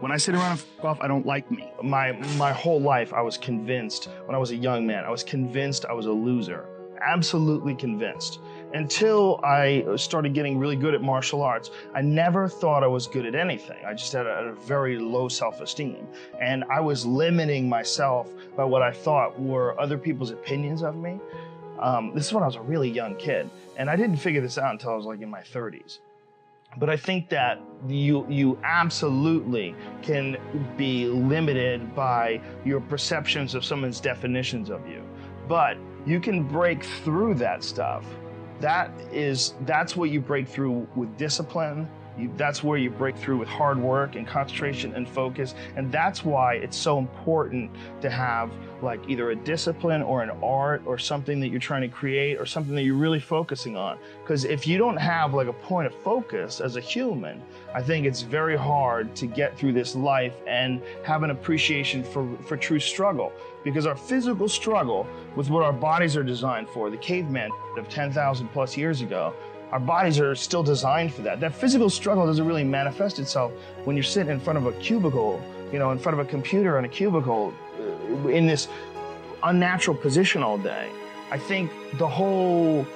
When I sit around and off, I don't like me. My my whole life, I was convinced. When I was a young man, I was convinced I was a loser. Absolutely convinced. Until I started getting really good at martial arts, I never thought I was good at anything. I just had a, a very low self-esteem, and I was limiting myself by what I thought were other people's opinions of me. Um, this is when I was a really young kid, and I didn't figure this out until I was like in my 30s. But I think that you you absolutely can be limited by your perceptions of someone's definitions of you. But you can break through that stuff. That is that's what you break through with discipline. You, that's where you break through with hard work and concentration and focus. And that's why it's so important to have like either a discipline or an art or something that you're trying to create or something that you're really focusing on. Because if you don't have like a point of focus as a human, I think it's very hard to get through this life and have an appreciation for, for true struggle. Because our physical struggle with what our bodies are designed for, the caveman of 10,000 plus years ago, our bodies are still designed for that. That physical struggle doesn't really manifest itself when you're sitting in front of a cubicle, you know, in front of a computer in a cubicle uh, in this unnatural position all day. I think the whole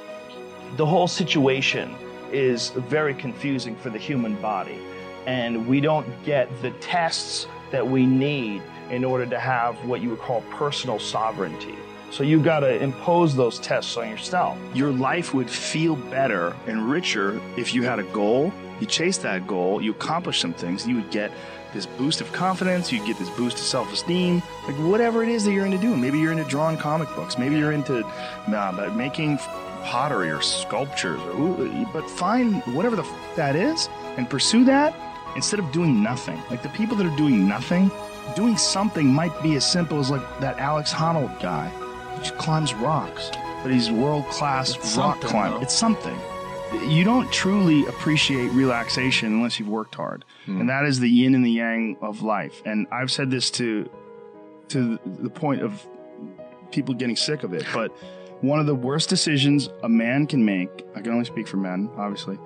the whole situation is very confusing for the human body and we don't get the tests that we need in order to have what you would call personal sovereignty. So you got to impose those tests on yourself. Your life would feel better and richer if you had a goal. You chase that goal, you accomplish some things, you would get this boost of confidence, you get this boost of self-esteem, like whatever it is that you're into doing. Maybe you're into drawing comic books, maybe you're into making pottery or sculptures, or, but find whatever the f- that is and pursue that instead of doing nothing. Like the people that are doing nothing, doing something might be as simple as like that Alex Honnold guy climbs rocks, but he's world class rock climber. It's something. You don't truly appreciate relaxation unless you've worked hard, Hmm. and that is the yin and the yang of life. And I've said this to to the point of people getting sick of it, but one of the worst decisions a man can make, I can only speak for men, obviously,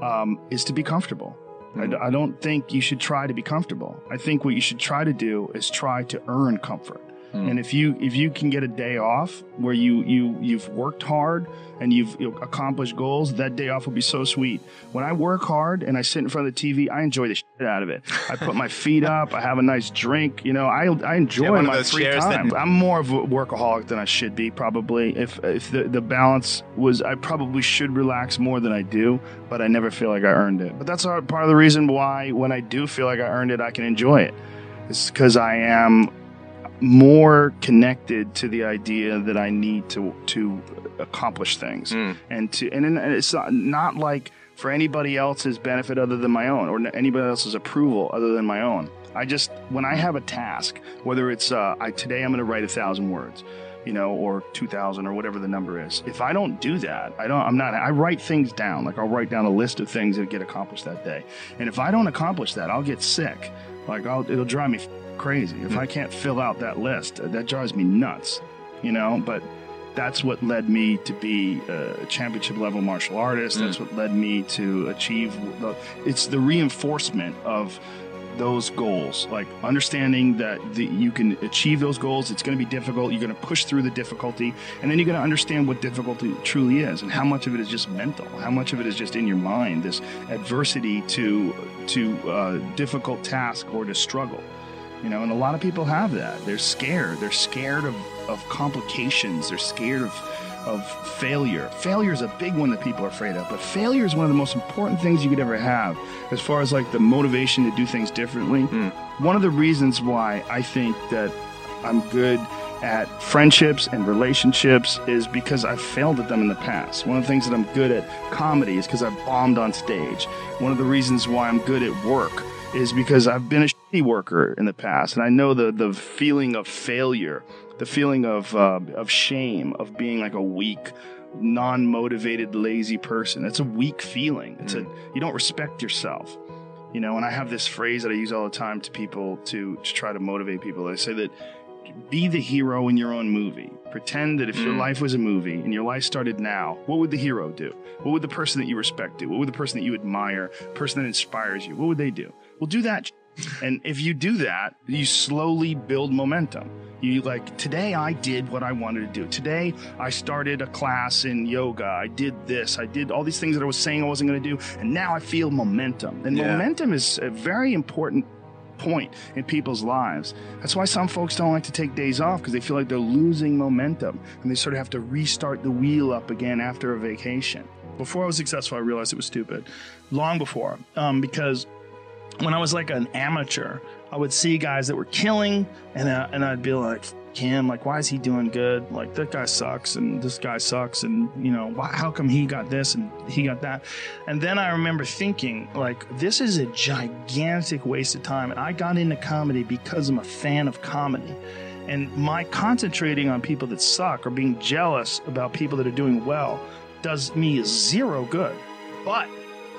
um, is to be comfortable. I, d- I don't think you should try to be comfortable. I think what you should try to do is try to earn comfort. Mm. And if you if you can get a day off where you you you've worked hard and you've you know, accomplished goals, that day off will be so sweet. When I work hard and I sit in front of the TV, I enjoy the shit out of it. I put my feet up, I have a nice drink. You know, I I enjoy Yeah, my free chairs that- time. I'm more of a workaholic than I should be, probably. If if the, the balance was, I probably should relax more than I do, but I never feel like I earned it. But that's part of the reason why when I do feel like I earned it, I can enjoy it. It's because I am more connected to the idea that I need to to accomplish things and to and, and it's not, not like for anybody else's benefit other than my own or anybody else's approval other than my own. I just when I have a task, whether it's uh, I today I'm going to write a thousand words, you know, or two thousand or whatever the number is. If I don't do that, I don't. I'm not. I write things down. Like I'll write down a list of things that get accomplished that day. And if I don't accomplish that, I'll get sick. Like I'll, it'll drive me crazy if I can't fill out that list. uh, That drives me nuts. You know, but that's what led me to be a championship level martial artist. That's what led me to achieve the. It's the reinforcement of those goals. Like understanding that the, you can achieve those goals it's going to be difficult you're going to push through the difficulty and then you're going to understand what difficulty truly is and how much of it is just mental how much of it is just in your mind this adversity to to uh, difficult task or to struggle you know and a lot of people have that. They're scared. They're scared of, of complications. They're scared of of failure. Failure is a big one that people are afraid of, but failure is one of the most important things you could ever have as far as like the motivation to do things differently. Hmm. One of the reasons why I think that I'm good at friendships and relationships is because I've failed at them in the past. One of the things that I'm good at comedy is because I've bombed on stage. One of the reasons why I'm good at work is because I've been a shitty worker in the past, and I know the the feeling of failure, the feeling of uh, of shame, of being like a weak, non-motivated, lazy person. It's a weak feeling. It's a you don't respect yourself. You know, and I have this phrase that I use all the time to people to, to try to motivate people. I say that be the hero in your own movie. Pretend that if your life was a movie and your life started now, what would the hero do? What would the person that you respect do? What would the person that you admire, person that inspires you, what would they do? Well, do that. And if you do that, you slowly build momentum. You like, today I did what I wanted to do. Today I started a class in yoga. I did this. I did all these things that I was saying I wasn't going to do. And now I feel momentum. And Yeah. momentum is a very important point in people's lives. That's why some folks don't like to take days off because they feel like they're losing momentum and they sort of have to restart the wheel up again after a vacation. Before I was successful, I realized it was stupid. Long before, um, because when I was like an amateur, I would see guys that were killing, and uh, and I'd be like, Kim, like, why is he doing good? Like that guy sucks, and this guy sucks, and you know, why, how come he got this and he got that? And then I remember thinking, like, this is a gigantic waste of time. And I got into comedy because I'm a fan of comedy. And my concentrating on people that suck or being jealous about people that are doing well does me zero good. But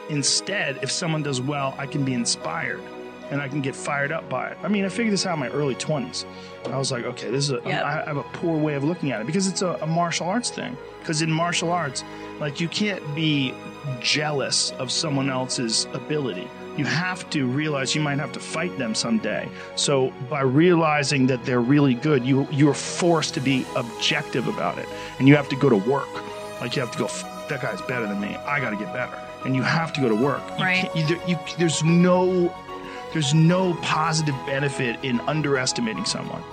instead, if someone does well, I can be inspired and I can get fired up by it. I mean, I figured this out in my early 20s. I was like, okay, this is a, Yep. I have a poor way of looking at it because it's a, a martial arts thing. Because in martial arts, like you can't be jealous of someone else's ability. You have to realize you might have to fight them someday. So by realizing that they're really good, you you're forced to be objective about it, and you have to go to work. Like you have to go. "F- That guy's better than me. I got to get better, and you have to go to work. You Right. You, you, there's no there's no positive benefit in underestimating someone.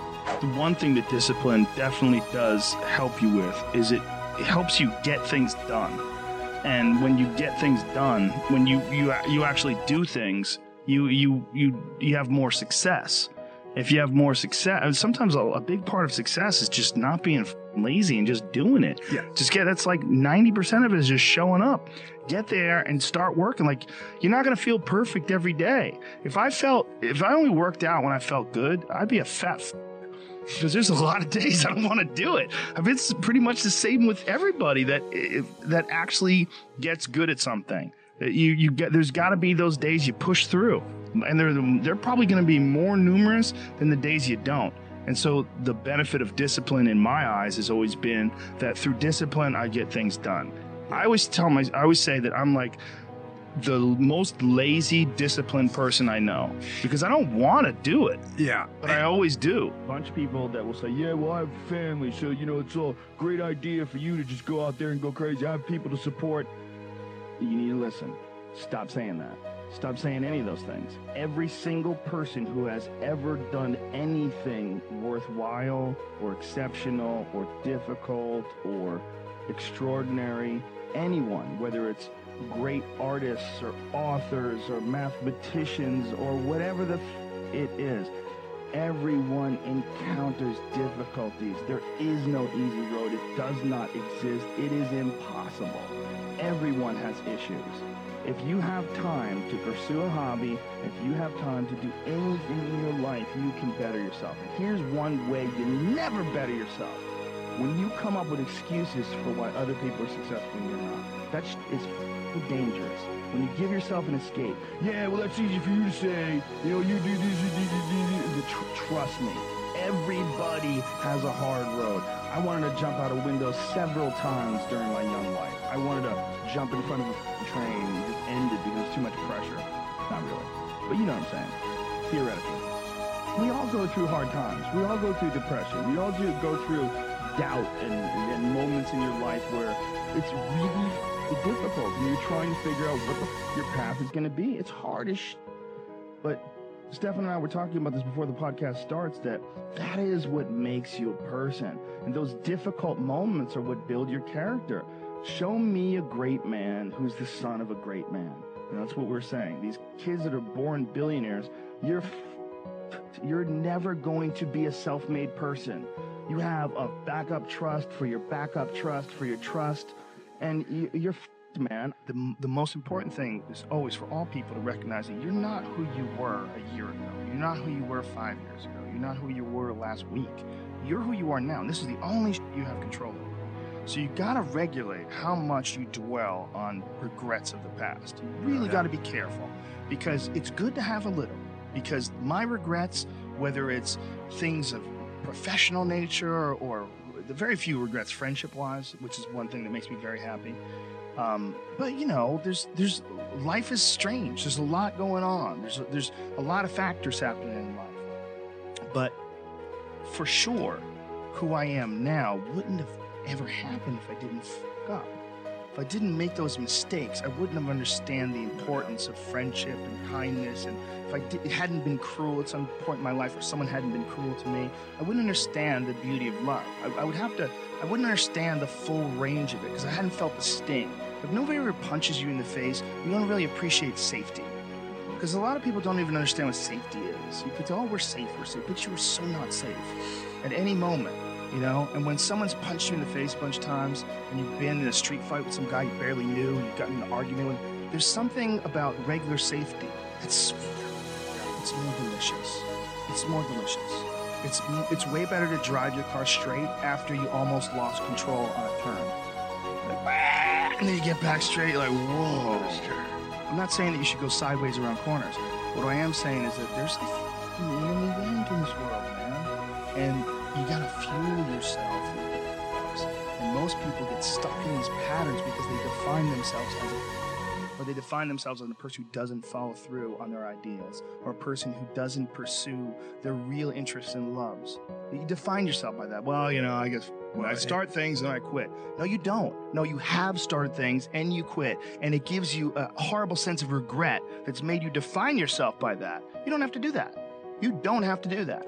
The one thing that discipline definitely does help you with is it, it helps you get things done. And when you get things done, when you you you actually do things, you you you you have more success. If you have more success, sometimes a, a big part of success is just not being lazy and just doing it. Yeah. Just get that's like ninety percent of it is just showing up. Get there and start working. Like you're not gonna feel perfect every day. If I felt, if I only worked out when I felt good, I'd be a fat. F- because there's a lot of days I don't want to do it. I mean, it's pretty much the same with everybody that if, that actually gets good at something. That You you get there's got to be those days you push through, and they're they're probably going to be more numerous than the days you don't. And so the benefit of discipline in my eyes has always been that through discipline I get things done. I always tell my I always say that I'm like the most lazy disciplined person I know because I don't want to do it Yeah. but I always do. A bunch of people that will say, "Yeah, well, I have family, so you know it's a great idea for you to just go out there and go crazy. I have people to support." You need to listen. Stop saying that. Stop saying any of those things. Every single person who has ever done anything worthwhile or exceptional or difficult or extraordinary, anyone, whether it's great artists or authors or mathematicians or whatever the f- it is, everyone encounters difficulties. There is no easy road. It does not exist. It is impossible. Everyone has issues. If you have time to pursue a hobby, if you have time to do anything in your life, you can better yourself. And here's one way you never better yourself. When you come up with excuses for why other people are successful and you're not, that is dangerous. When you give yourself an escape, yeah, well, that's easy for you to say. You know, you do this, you do this, you do this. Tr- trust me, everybody has a hard road. I wanted to jump out a window several times during my young life. I wanted to jump in front of a train and just end it because there's too much pressure. Not really, but you know what I'm saying. Theoretically we all go through hard times. We all go through depression. We all do go through doubt and, and moments in your life where it's really difficult and you're trying to figure out what the f- your path is going to be. It's hard as sh- but Stefan and I were talking about this before the podcast starts that that is what makes you a person. And those difficult moments are what build your character. Show me a great man who's the son of a great man. And that's what we're saying. These kids that are born billionaires, you're you're never going to be a self-made person. You have a backup trust for your backup trust for your trust, and you, you're man. The, the most important thing is always for all people to recognize that you're not who you were a year ago. You're not who you were five years ago. You're not who you were last week. You're who you are now. And this is the only you have control over. So you got to regulate how much you dwell on regrets of the past. You really got to be careful because it's good to have a little. Because my regrets, whether it's things of professional nature or the very few regrets friendship wise, which is one thing that makes me very happy. Um, but you know, there's there's life is strange. There's a lot going on. There's a, there's a lot of factors happening in life. But for sure, who I am now wouldn't have ever happened if I didn't fuck up. If I didn't make those mistakes, I wouldn't have understand the importance of friendship and kindness. And I did, it hadn't been cruel at some point in my life, or someone hadn't been cruel to me, I wouldn't understand the beauty of love. I, I would have to. I wouldn't understand the full range of it because I hadn't felt the sting. If nobody ever punches you in the face, you don't really appreciate safety. Because a lot of people don't even understand what safety is. You could tell, oh, we're safe, we're safe, but you were so not safe at any moment you know? And when someone's punched you in the face a bunch of times and you've been in a street fight with some guy you barely knew, you've gotten in an argument with, there's something about regular safety that's. It's more delicious. It's more delicious. It's, it's way better to drive your car straight after you almost lost control on a turn. Like, and then you get back straight, like, whoa. I'm not saying that you should go sideways around corners. What I am saying is that there's the in this world, man. And you gotta fuel yourself. And most people get stuck in these patterns because they define themselves as or they define themselves as a person who doesn't follow through on their ideas, or a person who doesn't pursue their real interests and loves. You define yourself by that. Well, you know, I guess well, I start things and I quit. No, you don't. No, you have started things and you quit. And it gives you a horrible sense of regret that's made you define yourself by that. You don't have to do that. You don't have to do that.